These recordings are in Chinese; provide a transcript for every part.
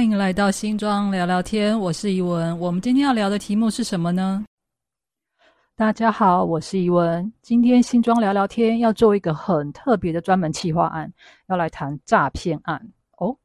欢迎来到新庄聊聊天，我是怡文。我们今天要聊的题目是什么呢？大家好，我是怡文。今天新庄聊聊天要做一个很特别的专门企划案，要来谈诈骗案哦。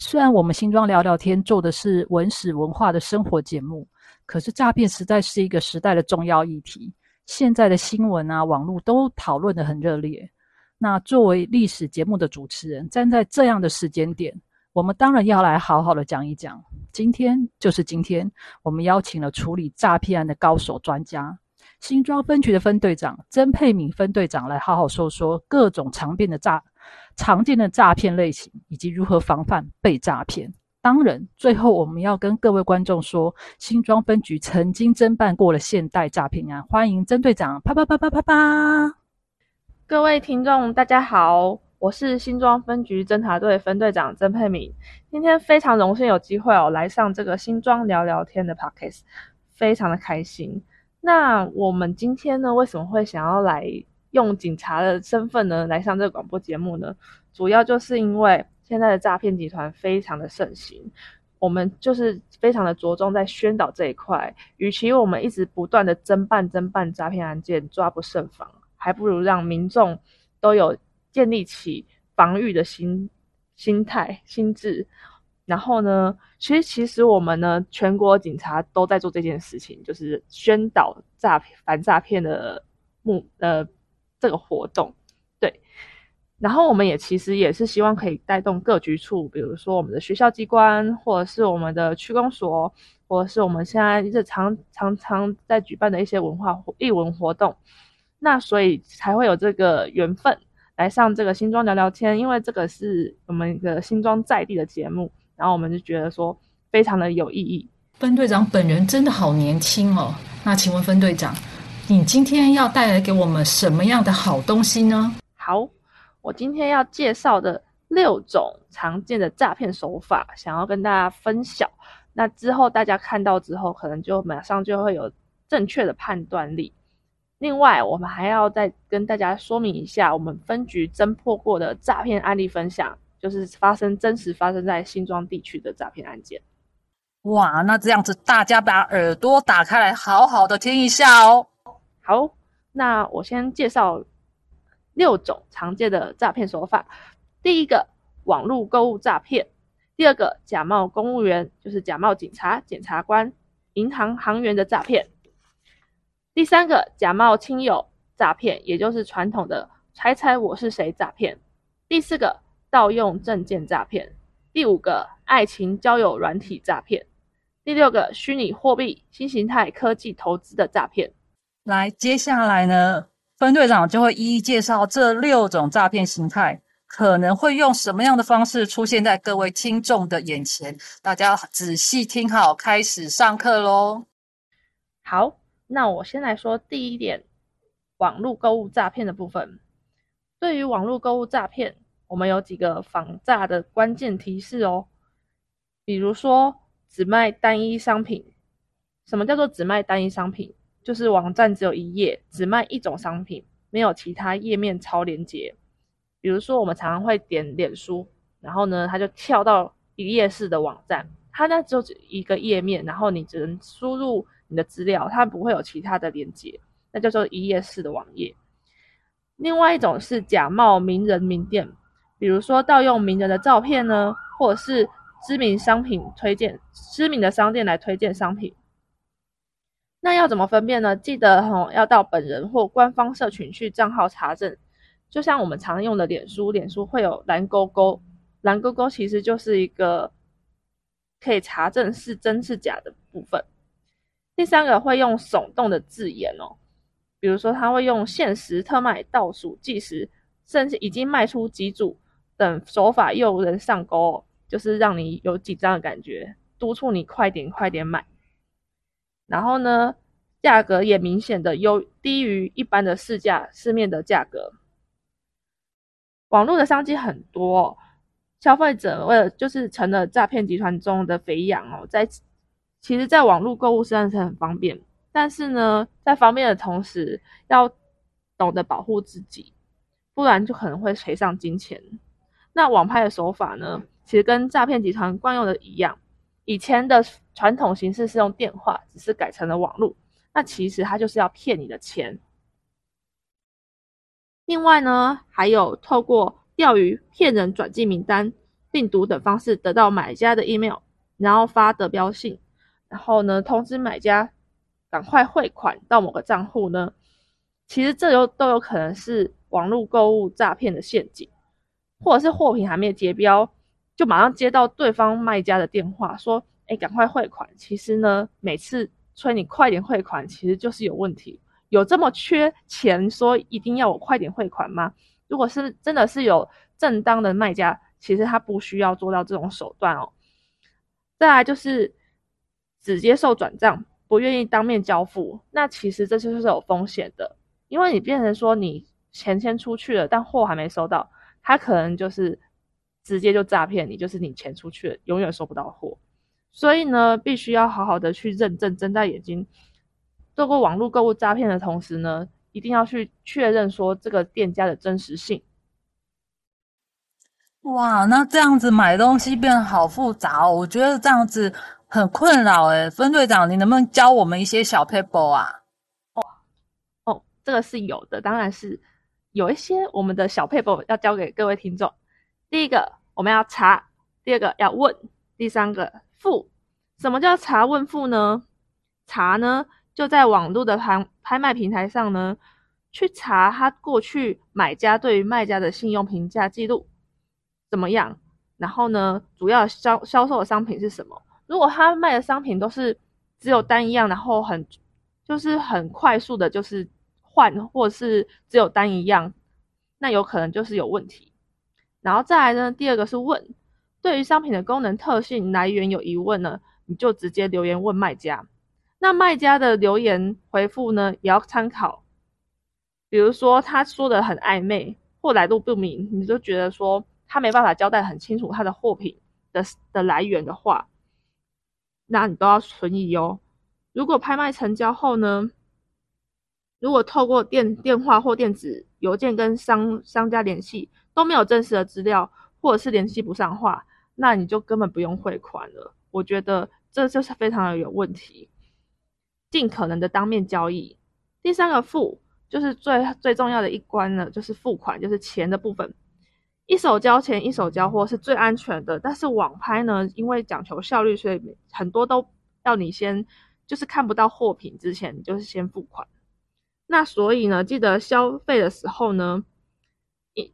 虽然我们新庄聊聊天做的是文史文化的生活节目，可是诈骗实在是一个时代的重要议题。现在的新闻啊，网络都讨论的很热烈。那作为历史节目的主持人，站在这样的时间点。我们当然要来好好的讲一讲。今天就是今天，我们邀请了处理诈骗案的高手专家——新庄分局的分队长曾佩敏分队长，来好好说说各种常见的诈、常见的诈骗类型，以及如何防范被诈骗。当然，最后我们要跟各位观众说，新庄分局曾经侦办过了现代诈骗案。欢迎曾队长！啪啪啪啪啪啪！各位听众，大家好。我是新庄分局侦查队分队长曾佩敏，今天非常荣幸有机会哦来上这个新庄聊聊天的 podcast，非常的开心。那我们今天呢，为什么会想要来用警察的身份呢来上这个广播节目呢？主要就是因为现在的诈骗集团非常的盛行，我们就是非常的着重在宣导这一块。与其我们一直不断的侦办侦办诈骗案件抓不胜防，还不如让民众都有。建立起防御的心心态心智，然后呢，其实其实我们呢，全国警察都在做这件事情，就是宣导诈骗反诈骗的目呃这个活动，对。然后我们也其实也是希望可以带动各局处，比如说我们的学校机关，或者是我们的区公所，或者是我们现在日常常常在举办的一些文化艺文活动，那所以才会有这个缘分。来上这个新庄聊聊天，因为这个是我们一个新庄在地的节目，然后我们就觉得说非常的有意义。分队长本人真的好年轻哦，那请问分队长，你今天要带来给我们什么样的好东西呢？好，我今天要介绍的六种常见的诈骗手法，想要跟大家分享。那之后大家看到之后，可能就马上就会有正确的判断力。另外，我们还要再跟大家说明一下，我们分局侦破过的诈骗案例分享，就是发生真实发生在新庄地区的诈骗案件。哇，那这样子大家把耳朵打开来，好好的听一下哦。好，那我先介绍六种常见的诈骗手法。第一个，网络购物诈骗；第二个，假冒公务员，就是假冒警察、检察官、银行行员的诈骗。第三个假冒亲友诈骗，也就是传统的猜猜我是谁诈骗。第四个盗用证件诈骗。第五个爱情交友软体诈骗。第六个虚拟货币新形态科技投资的诈骗。来，接下来呢，分队长就会一一介绍这六种诈骗形态可能会用什么样的方式出现在各位听众的眼前。大家仔细听好，开始上课喽。好。那我先来说第一点，网络购物诈骗的部分。对于网络购物诈骗，我们有几个防诈的关键提示哦。比如说，只卖单一商品。什么叫做只卖单一商品？就是网站只有一页，只卖一种商品，没有其他页面超连接。比如说，我们常常会点脸书，然后呢，它就跳到一页式的网站，它那只有一个页面，然后你只能输入。你的资料，它不会有其他的连接，那叫做一页式的网页。另外一种是假冒名人名店，比如说盗用名人的照片呢，或者是知名商品推荐，知名的商店来推荐商品。那要怎么分辨呢？记得哈，要到本人或官方社群去账号查证。就像我们常用的脸书，脸书会有蓝勾勾，蓝勾勾其实就是一个可以查证是真是假的部分。第三个会用耸动的字眼哦，比如说他会用限时特卖、倒数计时，甚至已经卖出几组等手法诱人上钩，就是让你有紧张的感觉，督促你快点快点买。然后呢，价格也明显的优低于一般的市价市面的价格。网络的商机很多，消费者为了就是成了诈骗集团中的肥羊哦，在。其实，在网络购物实际上是很方便，但是呢，在方便的同时，要懂得保护自己，不然就可能会赔上金钱。那网拍的手法呢，其实跟诈骗集团惯用的一样，以前的传统形式是用电话，只是改成了网络，那其实它就是要骗你的钱。另外呢，还有透过钓鱼、骗人、转寄名单、病毒等方式得到买家的 email，然后发得标信，然后呢通知买家赶快汇款到某个账户呢。其实这有都有可能是网络购物诈骗的陷阱，或者是货品还没有结标，就马上接到对方卖家的电话说：“哎，赶快汇款。”其实呢，每次催你快点汇款，其实就是有问题。有这么缺钱，说一定要我快点汇款吗？如果是真的是有正当的卖家，其实他不需要做到这种手段哦。再来就是只接受转账，不愿意当面交付，那其实这就是有风险的。因为你变成说你钱先出去了，但货还没收到，他可能就是直接就诈骗你，就是你钱出去了，永远收不到货。所以呢，必须要好好的去认证，睁大眼睛，做过网络购物诈骗的同时呢，一定要去确认说这个店家的真实性。哇，那这样子买东西变得好复杂哦，我觉得这样子很困扰诶。分队长，你能不能教我们一些小 paper 啊？这个是有的，当然是有一些我们的小配博要教给各位听众。第一个我们要查，第二个要问，第三个付。什么叫查问付呢？查呢就在网络的拍拍卖平台上呢，去查他过去买家对于卖家的信用评价记录怎么样，然后呢主要销销售的商品是什么？如果他卖的商品都是只有单一样，然后很就是很快速的，就是。换或是只有单一样，那有可能就是有问题。然后再来呢，第二个是问，对于商品的功能特性来源有疑问呢，你就直接留言问卖家。那卖家的留言回复呢，也要参考。比如说他说的很暧昧或来路不明，你就觉得说他没办法交代很清楚他的货品的的来源的话，那你都要存疑哦。如果拍卖成交后呢？如果透过电电话或电子邮件跟商商家联系都没有真实的资料，或者是联系不上话，那你就根本不用汇款了。我觉得这就是非常的有问题。尽可能的当面交易。第三个付就是最最重要的一关呢，就是付款，就是钱的部分。一手交钱一手交货是最安全的，但是网拍呢，因为讲求效率，所以很多都要你先就是看不到货品之前，你就是先付款。那所以呢，记得消费的时候呢，印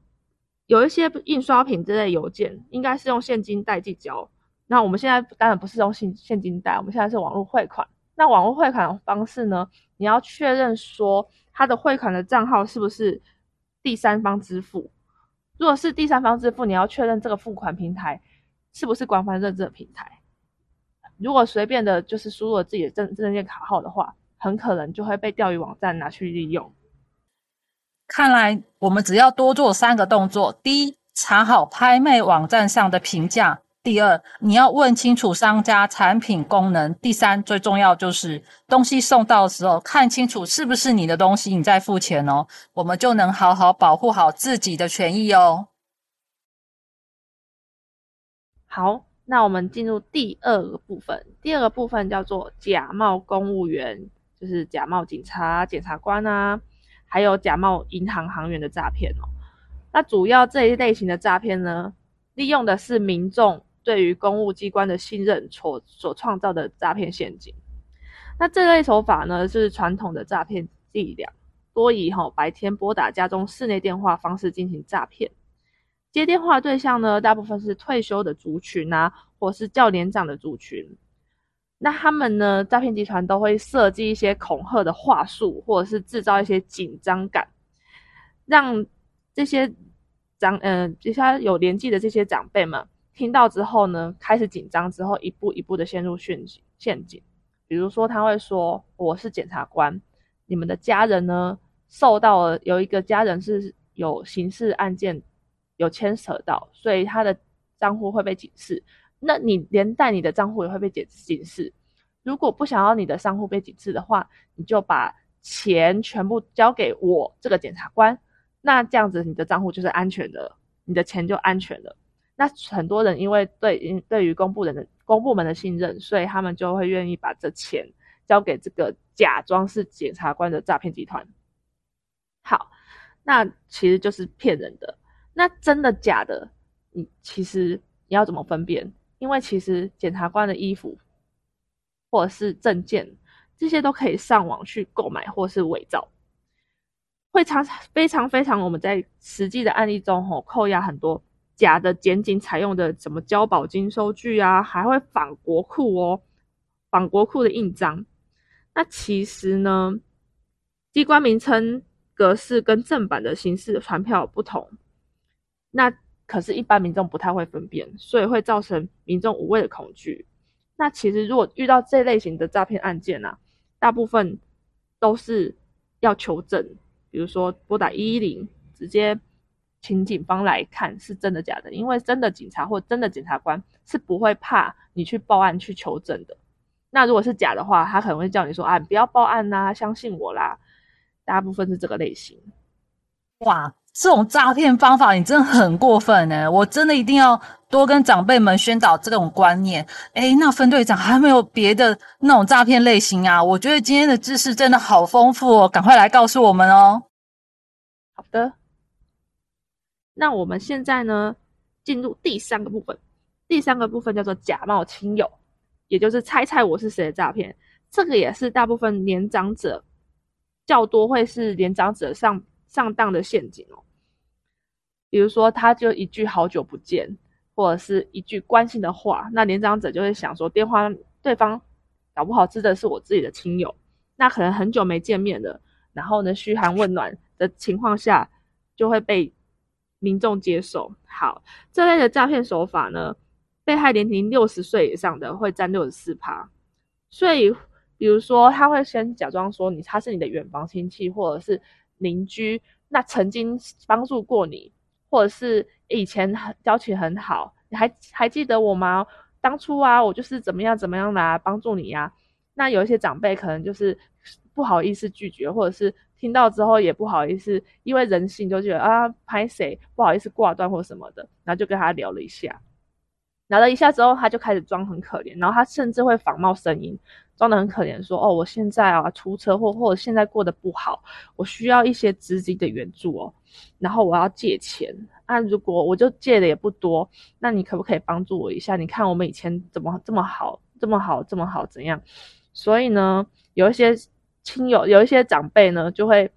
有一些印刷品之类邮件，应该是用现金代寄交。那我们现在当然不是用现现金代，我们现在是网络汇款。那网络汇款的方式呢，你要确认说他的汇款的账号是不是第三方支付。如果是第三方支付，你要确认这个付款平台是不是官方认证平台。如果随便的就是输入了自己的证证件卡号的话，很可能就会被钓鱼网站拿去利用。看来我们只要多做三个动作：第一，查好拍卖网站上的评价；第二，你要问清楚商家产品功能；第三，最重要就是东西送到的时候看清楚是不是你的东西，你再付钱哦。我们就能好好保护好自己的权益哦。好，那我们进入第二个部分。第二个部分叫做假冒公务员。就是假冒警察、检察官啊，还有假冒银行行员的诈骗哦。那主要这一类型的诈骗呢，利用的是民众对于公务机关的信任所所创造的诈骗陷阱。那这类手法呢，是传统的诈骗伎俩，多以哈白天拨打家中室内电话方式进行诈骗。接电话对象呢，大部分是退休的族群啊，或是较年长的族群。那他们呢？诈骗集团都会设计一些恐吓的话术，或者是制造一些紧张感，让这些长嗯这些有年纪的这些长辈们听到之后呢，开始紧张，之后一步一步的陷入陷阱陷阱。比如说，他会说：“我是检察官，你们的家人呢，受到了有一个家人是有刑事案件有牵扯到，所以他的账户会被警示。”那你连带你的账户也会被警警示。如果不想要你的账户被警示的话，你就把钱全部交给我这个检察官。那这样子你的账户就是安全的，你的钱就安全了。那很多人因为对对于公部人的公部门的信任，所以他们就会愿意把这钱交给这个假装是检察官的诈骗集团。好，那其实就是骗人的。那真的假的？你其实你要怎么分辨？因为其实检察官的衣服或者是证件这些都可以上网去购买或是伪造，会常非常非常我们在实际的案例中吼扣押很多假的检警采用的什么交保金收据啊，还会仿国库哦，仿国库的印章。那其实呢，机关名称格式跟正版的形式传票不同，那。可是，一般民众不太会分辨，所以会造成民众无谓的恐惧。那其实，如果遇到这类型的诈骗案件啊，大部分都是要求证，比如说拨打一一零，直接请警方来看是真的假的。因为真的警察或真的检察官是不会怕你去报案去求证的。那如果是假的话，他可能会叫你说啊，不要报案呐，相信我啦。大部分是这个类型。哇！这种诈骗方法，你真的很过分呢！我真的一定要多跟长辈们宣导这种观念。哎，那分队长还没有别的那种诈骗类型啊？我觉得今天的知识真的好丰富哦，赶快来告诉我们哦。好的，那我们现在呢，进入第三个部分。第三个部分叫做假冒亲友，也就是猜猜我是谁的诈骗。这个也是大部分年长者较多会是年长者上上当的陷阱哦。比如说，他就一句“好久不见”或者是一句关心的话，那年长者就会想说，电话对方搞不好真的是我自己的亲友，那可能很久没见面了，然后呢，嘘寒问暖的情况下，就会被民众接受。好，这类的诈骗手法呢，被害年龄六十岁以上的会占六十四趴，所以，比如说，他会先假装说你他是你的远房亲戚或者是邻居，那曾经帮助过你。或者是以前很交情很好，你还还记得我吗？当初啊，我就是怎么样怎么样来帮助你呀。那有一些长辈可能就是不好意思拒绝，或者是听到之后也不好意思，因为人性就觉得啊，拍谁不好意思挂断或什么的，然后就跟他聊了一下，聊了一下之后，他就开始装很可怜，然后他甚至会仿冒声音。装的很可怜，说哦，我现在啊出车祸，或者现在过得不好，我需要一些资金的援助哦，然后我要借钱啊，如果我就借的也不多，那你可不可以帮助我一下？你看我们以前怎么这么好，这么好，这么好，怎样？所以呢，有一些亲友，有一些长辈呢，就会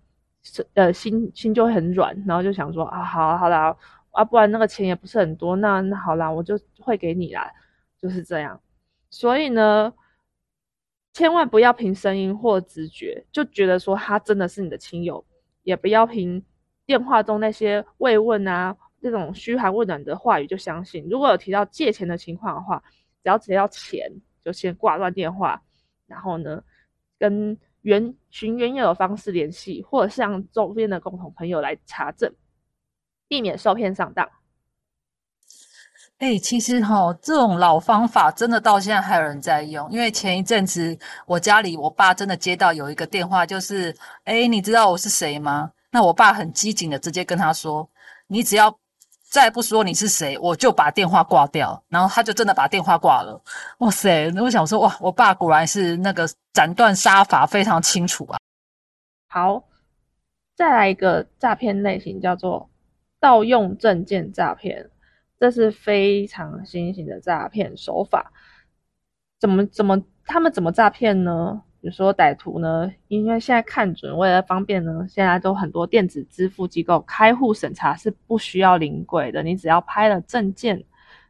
呃心心就会很软，然后就想说啊，好好啦，啊，不然那个钱也不是很多，那那好啦，我就会给你啦，就是这样。所以呢。千万不要凭声音或直觉就觉得说他真的是你的亲友，也不要凭电话中那些慰问啊这种嘘寒问暖的话语就相信。如果有提到借钱的情况的话，只要提到钱就先挂断电话，然后呢跟原寻原有的方式联系，或向周边的共同朋友来查证，避免受骗上当。哎，其实哈，这种老方法真的到现在还有人在用。因为前一阵子我家里我爸真的接到有一个电话，就是哎，你知道我是谁吗？那我爸很机警的直接跟他说：“你只要再不说你是谁，我就把电话挂掉。”然后他就真的把电话挂了。哇塞！我想说，哇，我爸果然是那个斩断杀法非常清楚啊。好，再来一个诈骗类型，叫做盗用证件诈骗。这是非常新型的诈骗手法，怎么怎么他们怎么诈骗呢？比如说歹徒呢，因为现在看准，为了方便呢，现在都很多电子支付机构开户审查是不需要临柜的，你只要拍了证件，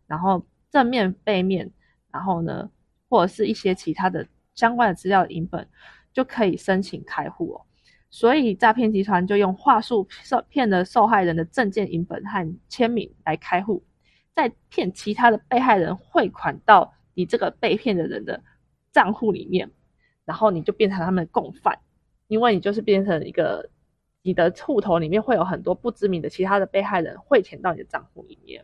然后正面、背面，然后呢，或者是一些其他的相关的资料的影本，就可以申请开户哦。所以诈骗集团就用话术受骗的受害人的证件影本和签名来开户。再骗其他的被害人汇款到你这个被骗的人的账户里面，然后你就变成他们的共犯，因为你就是变成一个你的户头里面会有很多不知名的其他的被害人汇钱到你的账户里面。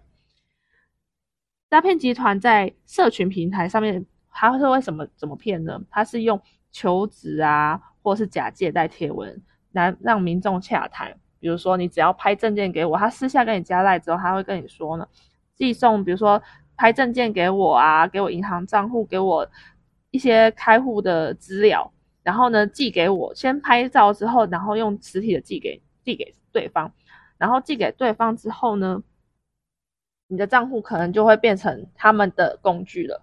诈骗集团在社群平台上面，他是为什么怎么骗呢？他是用求职啊，或是假借贷贴文来让民众洽谈，比如说你只要拍证件给我，他私下跟你加赖之后，他会跟你说呢。寄送，比如说拍证件给我啊，给我银行账户，给我一些开户的资料，然后呢寄给我，先拍照之后，然后用实体的寄给寄给对方，然后寄给对方之后呢，你的账户可能就会变成他们的工具了，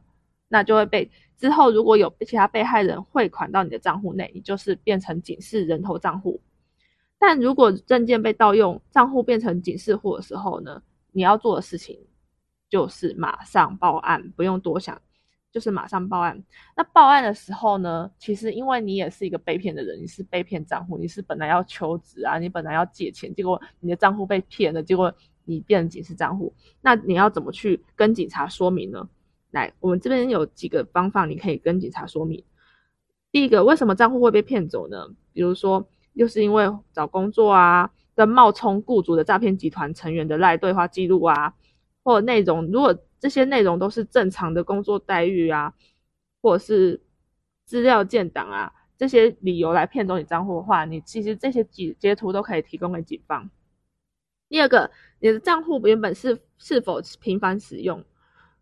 那就会被之后如果有其他被害人汇款到你的账户内，你就是变成警示人头账户。但如果证件被盗用，账户变成警示户的时候呢，你要做的事情就是马上报案，不用多想，就是马上报案。那报案的时候呢，其实因为你也是一个被骗的人，你是被骗账户，你是本来要求职啊，你本来要借钱，结果你的账户被骗了，结果你变成警示账户，那你要怎么去跟警察说明呢？来，我们这边有几个方法，你可以跟警察说明。第一个，为什么账户会被骗走呢？比如说，又是因为找工作啊，跟冒充雇主的诈骗集团成员的赖对话记录啊，或内容，如果这些内容都是正常的工作待遇啊，或者是资料建档啊，这些理由来骗走你账户的话，你其实这些截截图都可以提供给警方。第二个，你的账户原本是是否频繁使用？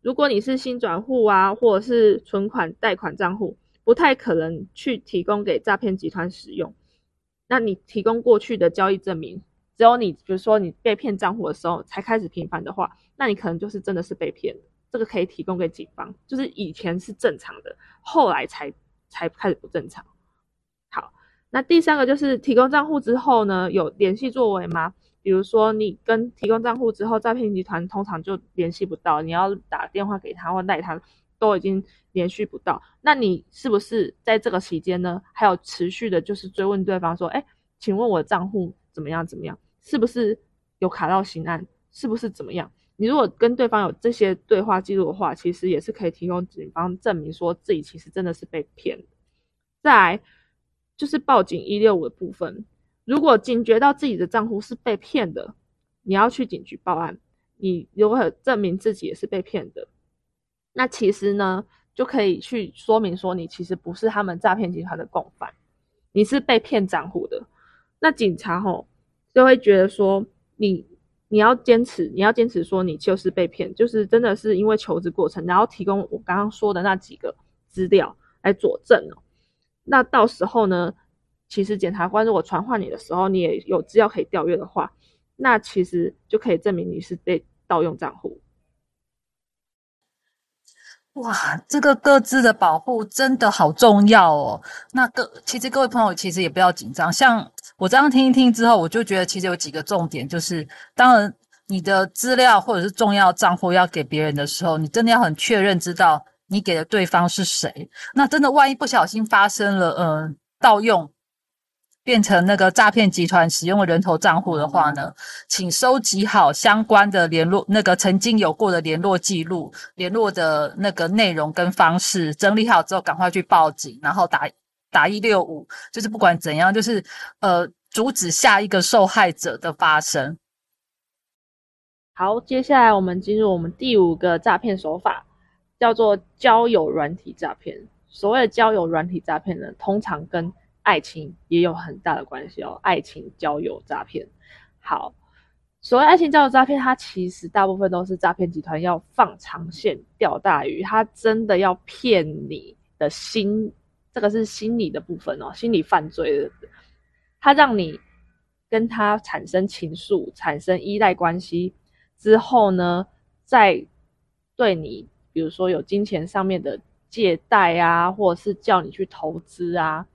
如果你是新转户啊，或者是存款贷款账户，不太可能去提供给诈骗集团使用。那你提供过去的交易证明，只有你比如说你被骗账户的时候才开始频繁的话，那你可能就是真的是被骗的。这个可以提供给警方，就是以前是正常的，后来才才开始不正常。好，那第三个就是提供账户之后呢，有联系作为吗？比如说，你跟提供账户之后，诈骗集团通常就联系不到，你要打电话给他或赖他，都已经联系不到。那你是不是在这个期间呢，还有持续的，就是追问对方说，哎，请问我账户怎么样？怎么样？是不是有卡到刑案？是不是怎么样？你如果跟对方有这些对话记录的话，其实也是可以提供警方证明，说自己其实真的是被骗。再来就是报警一六五的部分。如果警觉到自己的账户是被骗的，你要去警局报案。你如何证明自己也是被骗的，那其实呢就可以去说明说你其实不是他们诈骗集团的共犯，你是被骗账户的。那警察吼就会觉得说你你要坚持，你要坚持说你就是被骗，就是真的是因为求职过程，然后提供我刚刚说的那几个资料来佐证哦。那到时候呢？其实检察官如果传唤你的时候，你也有资料可以调阅的话，那其实就可以证明你是被盗用账户。哇，这个各自的保护真的好重要哦。那各其实各位朋友其实也不要紧张，像我这样听一听之后，我就觉得其实有几个重点，就是当然你的资料或者是重要账户要给别人的时候，你真的要很确认知道你给的对方是谁。那真的万一不小心发生了，嗯，盗用。变成那个诈骗集团使用的人头账户的话呢，请收集好相关的联络，那个曾经有过的联络记录、联络的那个内容跟方式，整理好之后赶快去报警，然后打打一六五，就是不管怎样，就是呃阻止下一个受害者的发生。好，接下来我们进入我们第五个诈骗手法，叫做交友软体诈骗。所谓的交友软体诈骗呢，通常跟爱情也有很大的关系哦，爱情交友诈骗。好，所谓爱情交友诈骗，它其实大部分都是诈骗集团要放长线钓大鱼，他真的要骗你的心，这个是心理的部分哦，心理犯罪的，他让你跟他产生情愫，产生依赖关系之后呢，再对你，比如说有金钱上面的借贷啊，或者是叫你去投资啊。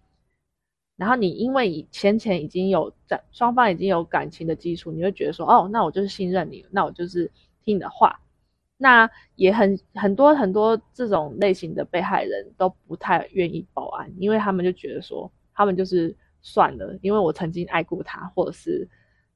然后你因为以前前已经有在双方已经有感情的基础，你会觉得说，哦，那我就是信任你，那我就是听你的话。那也很很多很多这种类型的被害人都不太愿意报案，因为他们就觉得说，他们就是算了，因为我曾经爱过他，或者是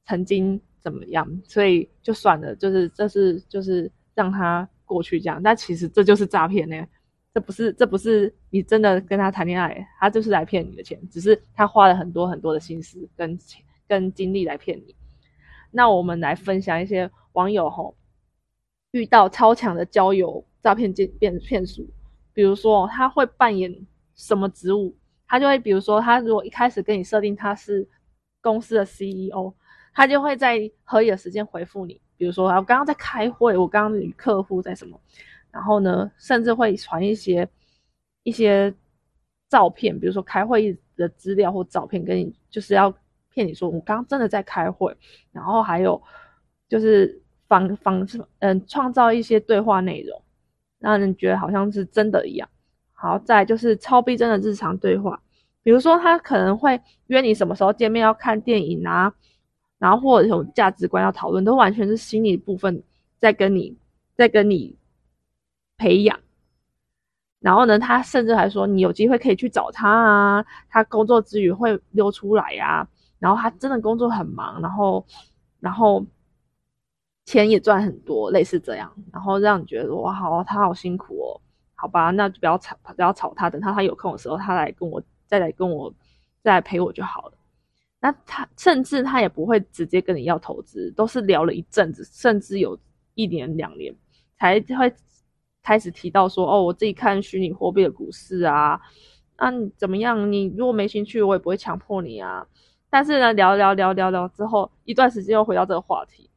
曾经怎么样，所以就算了，就是这是就是让他过去这样。但其实这就是诈骗呢。这不是，这不是你真的跟他谈恋爱，他就是来骗你的钱，只是他花了很多很多的心思跟跟精力来骗你。那我们来分享一些网友吼遇到超强的交友诈骗骗骗骗术，比如说他会扮演什么职务，他就会比如说他如果一开始跟你设定他是公司的 CEO，他就会在合理的时间回复你，比如说我刚刚在开会，我刚刚与客户在什么，然后呢，甚至会传一些一些照片，比如说开会议的资料或照片，跟你就是要骗你说我刚真的在开会，然后还有就是仿仿嗯创造一些对话内容，让人觉得好像是真的一样。好，再就是超逼真的日常对话，比如说他可能会约你什么时候见面，要看电影啊，然后或者有价值观要讨论，都完全是心理部分在跟你在跟你培养。然后呢，他甚至还说你有机会可以去找他啊，他工作之余会溜出来呀。然后他真的工作很忙，然后然后钱也赚很多，类似这样，然后让你觉得哇，好，他好辛苦哦。好吧，那就不要吵，不要吵他。等他他有空的时候，他来跟我再来跟我再来陪我就好了。那他甚至他也不会直接跟你要投资，都是聊了一阵子，甚至有一年两年才会开始提到说：“哦，我自己看虚拟货币的股市啊，那你怎么样？你如果没兴趣，我也不会强迫你啊。”但是呢，聊聊聊聊聊之后，一段时间又回到这个话题，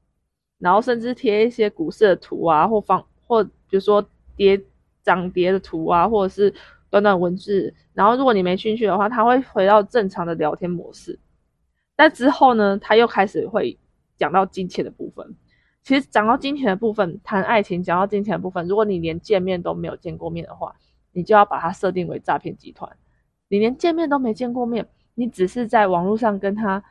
然后甚至贴一些股市的图啊，或方或比如说跌。涨跌的图啊，或者是短短文字，然后如果你没兴趣的话，他会回到正常的聊天模式。但之后呢，他又开始会讲到金钱的部分。其实讲到金钱的部分，谈爱情讲到金钱的部分，如果你连见面都没有见过面的话，你就要把它设定为诈骗集团。你连见面都没见过面，你只是在网络上跟他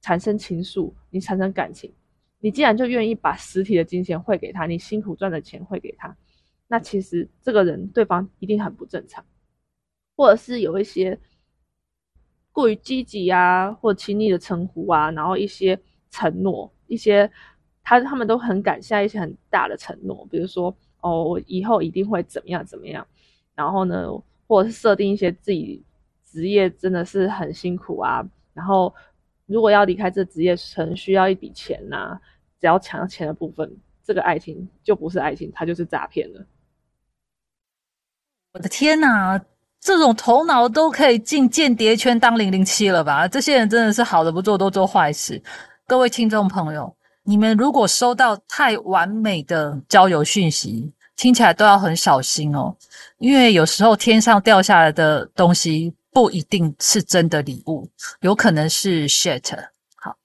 产生情愫，你产生感情，你既然就愿意把实体的金钱汇给他，你辛苦赚的钱汇给他。那其实这个人对方一定很不正常，或者是有一些过于积极啊，或亲昵的称呼啊，然后一些承诺，一些他他们都很敢下一些很大的承诺，比如说哦，我以后一定会怎么样怎么样，然后呢，或者是设定一些自己职业真的是很辛苦啊，然后如果要离开这职业，很需要一笔钱呐，只要抢钱的部分，这个爱情就不是爱情，它就是诈骗了。我的天哪，这种头脑都可以进间谍圈当零零七了吧？这些人真的是好的不做，都做坏事。各位听众朋友，你们如果收到太完美的交友讯息，听起来都要很小心哦，因为有时候天上掉下来的东西不一定是真的礼物，有可能是 shit。好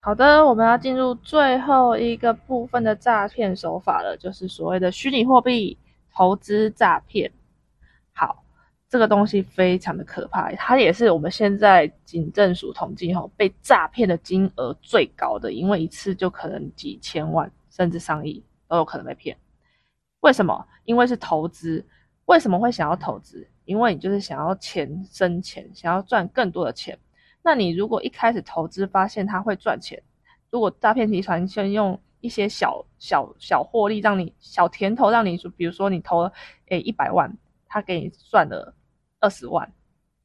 好的，我们要进入最后一个部分的诈骗手法了，就是所谓的虚拟货币投资诈骗。这个东西非常的可怕，它也是我们现在警政署统计后被诈骗的金额最高的，因为一次就可能几千万甚至上亿都有可能被骗。为什么？因为是投资。为什么会想要投资？因为你就是想要钱生钱，想要赚更多的钱。那你如果一开始投资发现它会赚钱，如果诈骗集团先用一些小小小获利让你小甜头让你，比如说你投了诶一百万，他给你赚了二十万，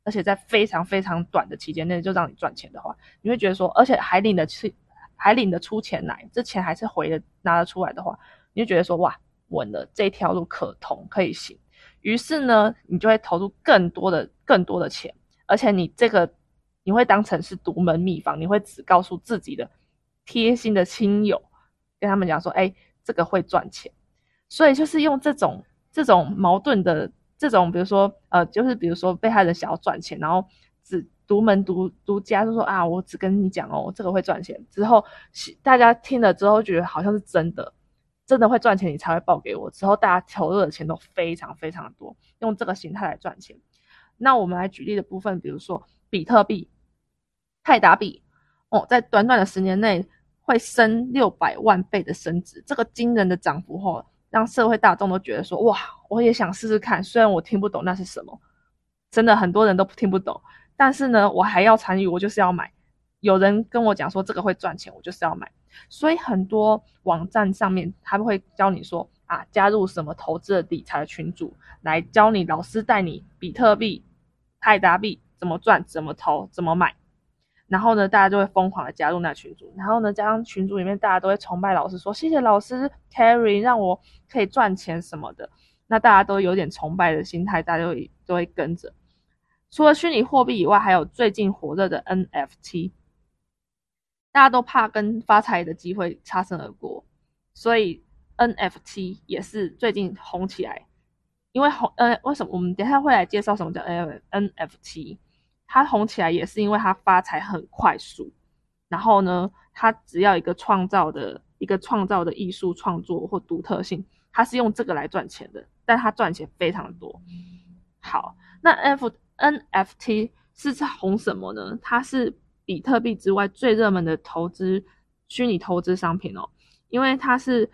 而且在非常非常短的期间内就让你赚钱的话，你会觉得说，而且还领得出还领得出钱来，这钱还是回的拿得出来的话，你就觉得说哇稳了，这条路可通可以行，于是呢，你就会投入更多的更多的钱，而且你这个。你会当成是独门秘方，你会只告诉自己的贴心的亲友，跟他们讲说：“哎，这个会赚钱。”所以就是用这种这种矛盾的这种，比如说呃，就是比如说被害人想要赚钱，然后只独门独独家就说啊，我只跟你讲哦，这个会赚钱。之后大家听了之后觉得好像是真的，真的会赚钱，你才会报给我。之后大家投入的钱都非常非常的多，用这个形态来赚钱。那我们来举例的部分，比如说比特币。泰达币哦，在短短的十年内会升六百万倍的升值，这个惊人的涨幅后，让社会大众都觉得说哇，我也想试试看。虽然我听不懂那是什么，真的很多人都听不懂，但是呢，我还要参与，我就是要买。有人跟我讲说这个会赚钱，我就是要买。所以很多网站上面他们会教你说啊，加入什么投资的理财群组，来教你老师带你比特币、泰达币怎么赚、怎么投、怎么买。然后呢，大家就会疯狂的加入那群组，然后呢，加上群组里面大家都会崇拜老师，说谢谢老师 carry 让我可以赚钱什么的，那大家都有点崇拜的心态，大家都都会跟着。除了虚拟货币以外，还有最近火热的 NFT。大家都怕跟发财的机会擦身而过，所以 NFT 也是最近红起来。因为红呃，为什么我们等下会来介绍什么叫 N NFT？它红起来也是因为它发财很快速，然后呢，它只要一个创造的一个创造的艺术创作或独特性，它是用这个来赚钱的，但它赚钱非常多。好，那 F NFT 是在红什么呢？它是比特币之外最热门的投资虚拟投资商品哦，因为它是。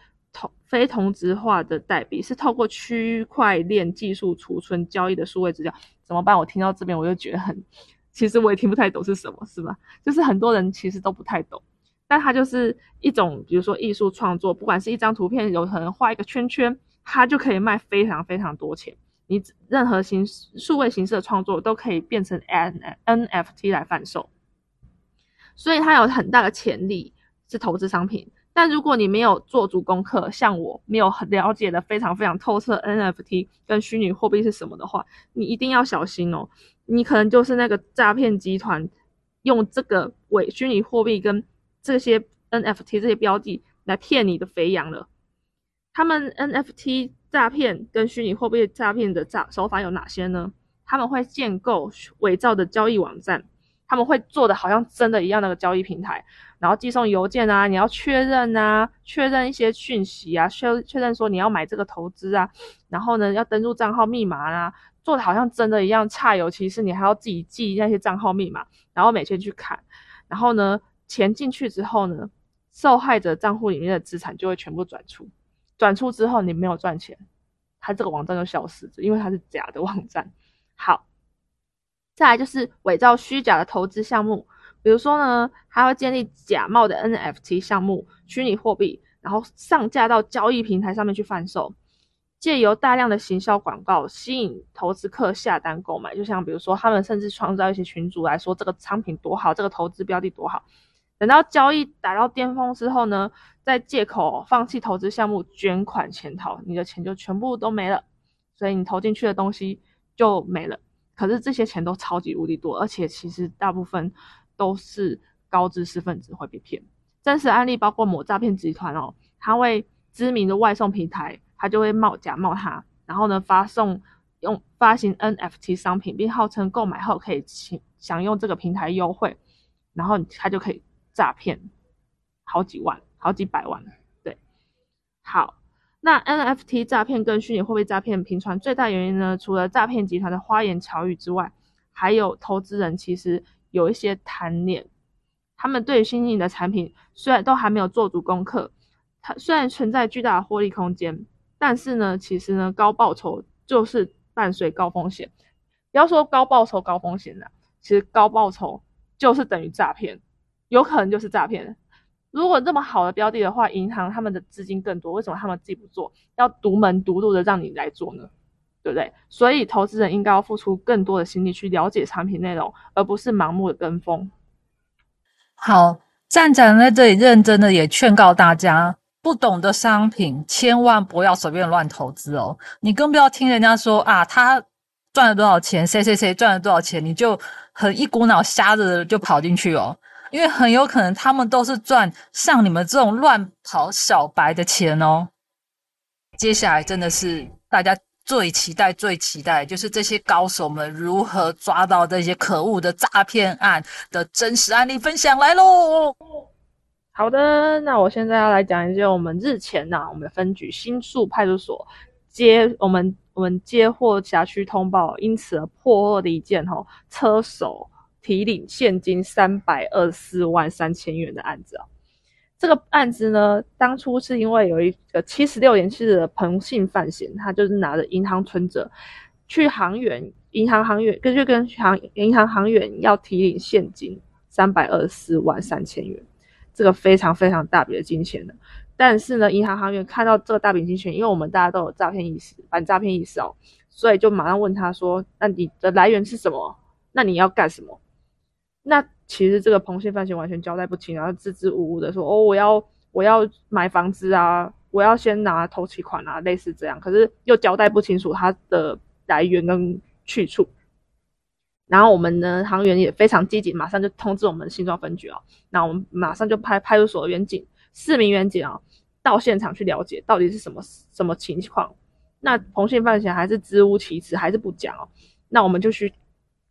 非同质化的代币是透过区块链技术储存交易的数位资料，怎么办？我听到这边我就觉得很，其实我也听不太懂是什么，是 吧？就是很多人其实都不太懂，但它就是一种，比如说艺术创作，不管是一张图片，有可能画一个圈圈，它就可以卖非常非常多钱。你任何形数位形式的创作都可以变成 N NFT 来贩售，所以它有很大的潜力是投资商品。但如果你没有做足功课，像我没有很了解的非常非常透彻 NFT 跟虚拟货币是什么的话，你一定要小心哦。你可能就是那个诈骗集团用这个伪虚拟货币跟这些 NFT 这些标的来骗你的肥羊了。他们 NFT 诈骗跟虚拟货币诈骗的诈手法有哪些呢？他们会建构伪造的交易网站。他们会做的好像真的一样那个交易平台，然后寄送邮件啊，你要确认啊，确认一些讯息啊，确确认说你要买这个投资啊，然后呢要登录账号密码啊，做的好像真的一样差，尤其是你还要自己记那些账号密码，然后每天去看，然后呢钱进去之后呢，受害者账户里面的资产就会全部转出，转出之后你没有赚钱，他这个网站就消失，因为它是假的网站。好。再来就是伪造虚假的投资项目，比如说呢，他会建立假冒的 NFT 项目、虚拟货币，然后上架到交易平台上面去贩售，借由大量的行销广告吸引投资客下单购买。就像比如说，他们甚至创造一些群组来说这个商品多好，这个投资标的多好。等到交易达到巅峰之后呢，再借口放弃投资项目捐款潜逃，你的钱就全部都没了，所以你投进去的东西就没了。可是这些钱都超级无敌多，而且其实大部分都是高知识分子会被骗。真实案例包括某诈骗集团哦，他为知名的外送平台，他就会冒假冒他，然后呢发送用发行 NFT 商品，并号称购买后可以享享用这个平台优惠，然后他就可以诈骗好几万、好几百万。对，好。那 NFT 诈骗跟虚拟货币诈骗频传最大原因呢？除了诈骗集团的花言巧语之外，还有投资人其实有一些贪念。他们对于新颖的产品虽然都还没有做足功课，它虽然存在巨大的获利空间，但是呢，其实呢，高报酬就是伴随高风险。不要说高报酬高风险的，其实高报酬就是等于诈骗，有可能就是诈骗。如果这么好的标的的话，银行他们的资金更多，为什么他们自己不做，要独门独路的让你来做呢？对不对？所以投资人应该要付出更多的心力去了解产品内容，而不是盲目的跟风。好，站长在这里认真的也劝告大家，不懂的商品千万不要随便乱投资哦。你更不要听人家说啊，他赚了多少钱，谁谁谁赚了多少钱，你就很一股脑瞎着就跑进去哦。因为很有可能他们都是赚像你们这种乱跑小白的钱哦。接下来真的是大家最期待、最期待，就是这些高手们如何抓到这些可恶的诈骗案的真实案例分享来喽。好的，那我现在要来讲一些我们日前呐，我们分局新宿派出所接我们我们接获辖区通报，因此而破获的一件吼车手。提领现金三百二十四万三千元的案子啊，这个案子呢，当初是因为有一个七十六年期的彭姓犯嫌，他就是拿着银行存折去行员，银行行员根据跟行银行行员要提领现金三百二十四万三千元，这个非常非常大笔的金钱的。但是呢，银行行员看到这个大笔金钱，因为我们大家都有诈骗意识，反诈骗意识哦，所以就马上问他说：“那你的来源是什么？那你要干什么？”其实这个彭姓犯嫌完全交代不清，然后支支吾吾的说：“哦，我要我要买房子啊，我要先拿头期款啊，类似这样。”可是又交代不清楚他的来源跟去处。然后我们呢，行员也非常积极，马上就通知我们新庄分局哦。那我们马上就派派出所的员警四名员警啊，到现场去了解到底是什么什么情况。那彭姓犯嫌还是支吾其词，还是不讲哦。那我们就去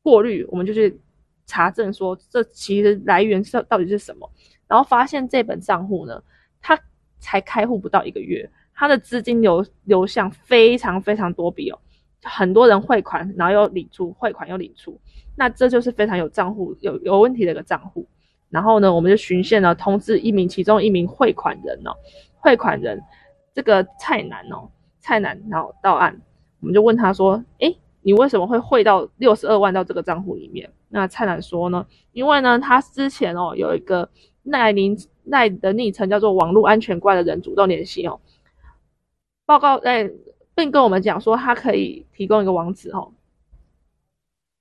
过滤，我们就去查证说这其实来源是到底是什么。然后发现这本账户呢，它才开户不到一个月，它的资金流流向非常非常多笔哦。很多人汇款，然后又领出，汇款又领出，那这就是非常有账户有有问题的一个账户。然后呢，我们就循线呢通知一名其中一名汇款人哦，汇款人这个蔡楠哦，蔡楠然后到案，我们就问他说，诶，你为什么会汇到六十二万到这个账户里面？那蔡楠说呢，因为呢他之前哦有一个赖名赖的昵称叫做网络安全怪的人主动联系哦，报告在。并跟我们讲说，他可以提供一个网址哦，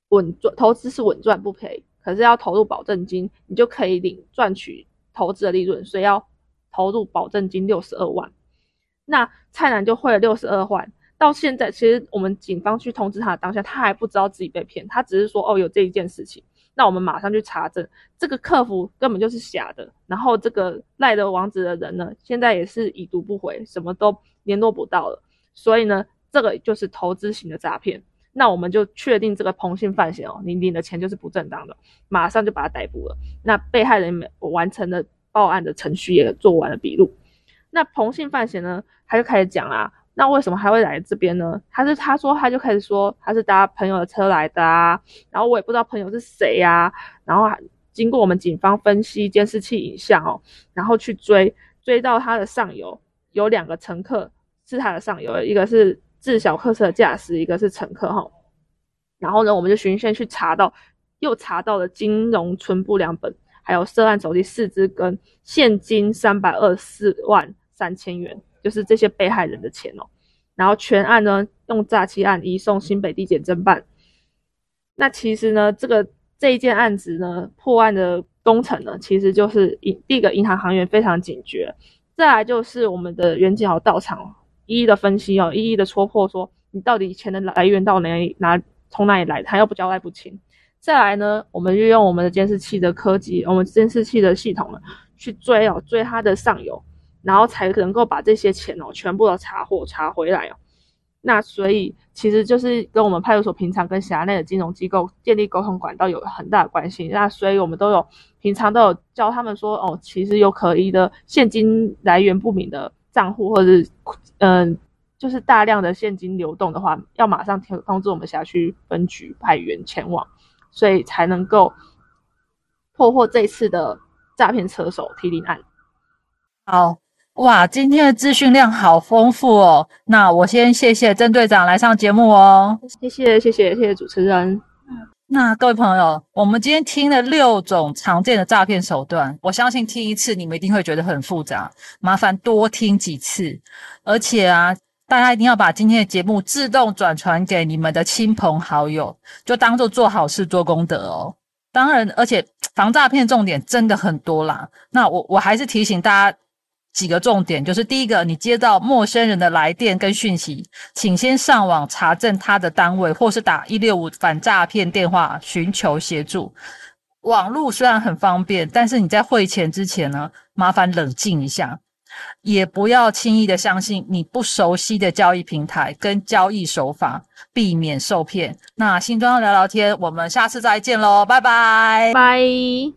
稳赚投资是稳赚不赔，可是要投入保证金，你就可以领赚取投资的利润，所以要投入保证金六十二万。那蔡楠就汇了六十二万，到现在其实我们警方去通知他的当下，他还不知道自己被骗，他只是说哦有这一件事情，那我们马上去查证，这个客服根本就是假的，然后这个赖的网址的人呢，现在也是已读不回，什么都联络不到了。所以呢，这个就是投资型的诈骗。那我们就确定这个彭姓犯嫌哦，你领的钱就是不正当的，马上就把他逮捕了。那被害人完成了报案的程序，也做完了笔录。那彭姓犯嫌呢，他就开始讲啊，那为什么还会来这边呢？他是他说他就开始说他是搭朋友的车来的啊，然后我也不知道朋友是谁呀，然后经过我们警方分析监视器影像哦，然后去追追到他的上游有两个乘客。是他的上游，一个是自小客车的驾驶，一个是乘客哈。然后呢，我们就循线去查到，又查到了金融存不良本，还有涉案手机四支跟现金三百二十四万三千元，就是这些被害人的钱哦。然后全案呢用诈欺案移送新北地检侦办。那其实呢，这个这一件案子呢破案的工程呢，其实就是银第一个银行行员非常警觉，再来就是我们的袁景豪到场。一一的分析哦，一一的戳破，说你到底钱的来源到哪里哪从哪里来，他又不交代不清。再来呢，我们就用我们的监视器的科技，我们监视器的系统呢，去追哦，追他的上游，然后才能够把这些钱哦全部都查获查回来哦。那所以其实就是跟我们派出所平常跟辖内的金融机构建立沟通管道有很大的关系。那所以我们都有平常都有教他们说哦，其实有可疑的现金来源不明的账户或者是。嗯，就是大量的现金流动的话，要马上通通知我们辖区分局派员前往，所以才能够破获这次的诈骗车手提领案。好哇，今天的资讯量好丰富哦。那我先谢谢郑队长来上节目哦，谢谢谢谢谢谢主持人。那各位朋友，我们今天听了六种常见的诈骗手段，我相信听一次你们一定会觉得很复杂，麻烦多听几次。而且啊，大家一定要把今天的节目自动转传给你们的亲朋好友，就当做做好事、做功德哦。当然，而且防诈骗重点真的很多啦。那我我还是提醒大家几个重点，就是第一个，你接到陌生人的来电跟讯息，请先上网查证他的单位，或是打一六五反诈骗电话寻求协助。网络虽然很方便，但是你在汇钱之前呢，麻烦冷静一下。也不要轻易的相信你不熟悉的交易平台跟交易手法，避免受骗。那新庄聊聊天，我们下次再见喽，拜拜，拜。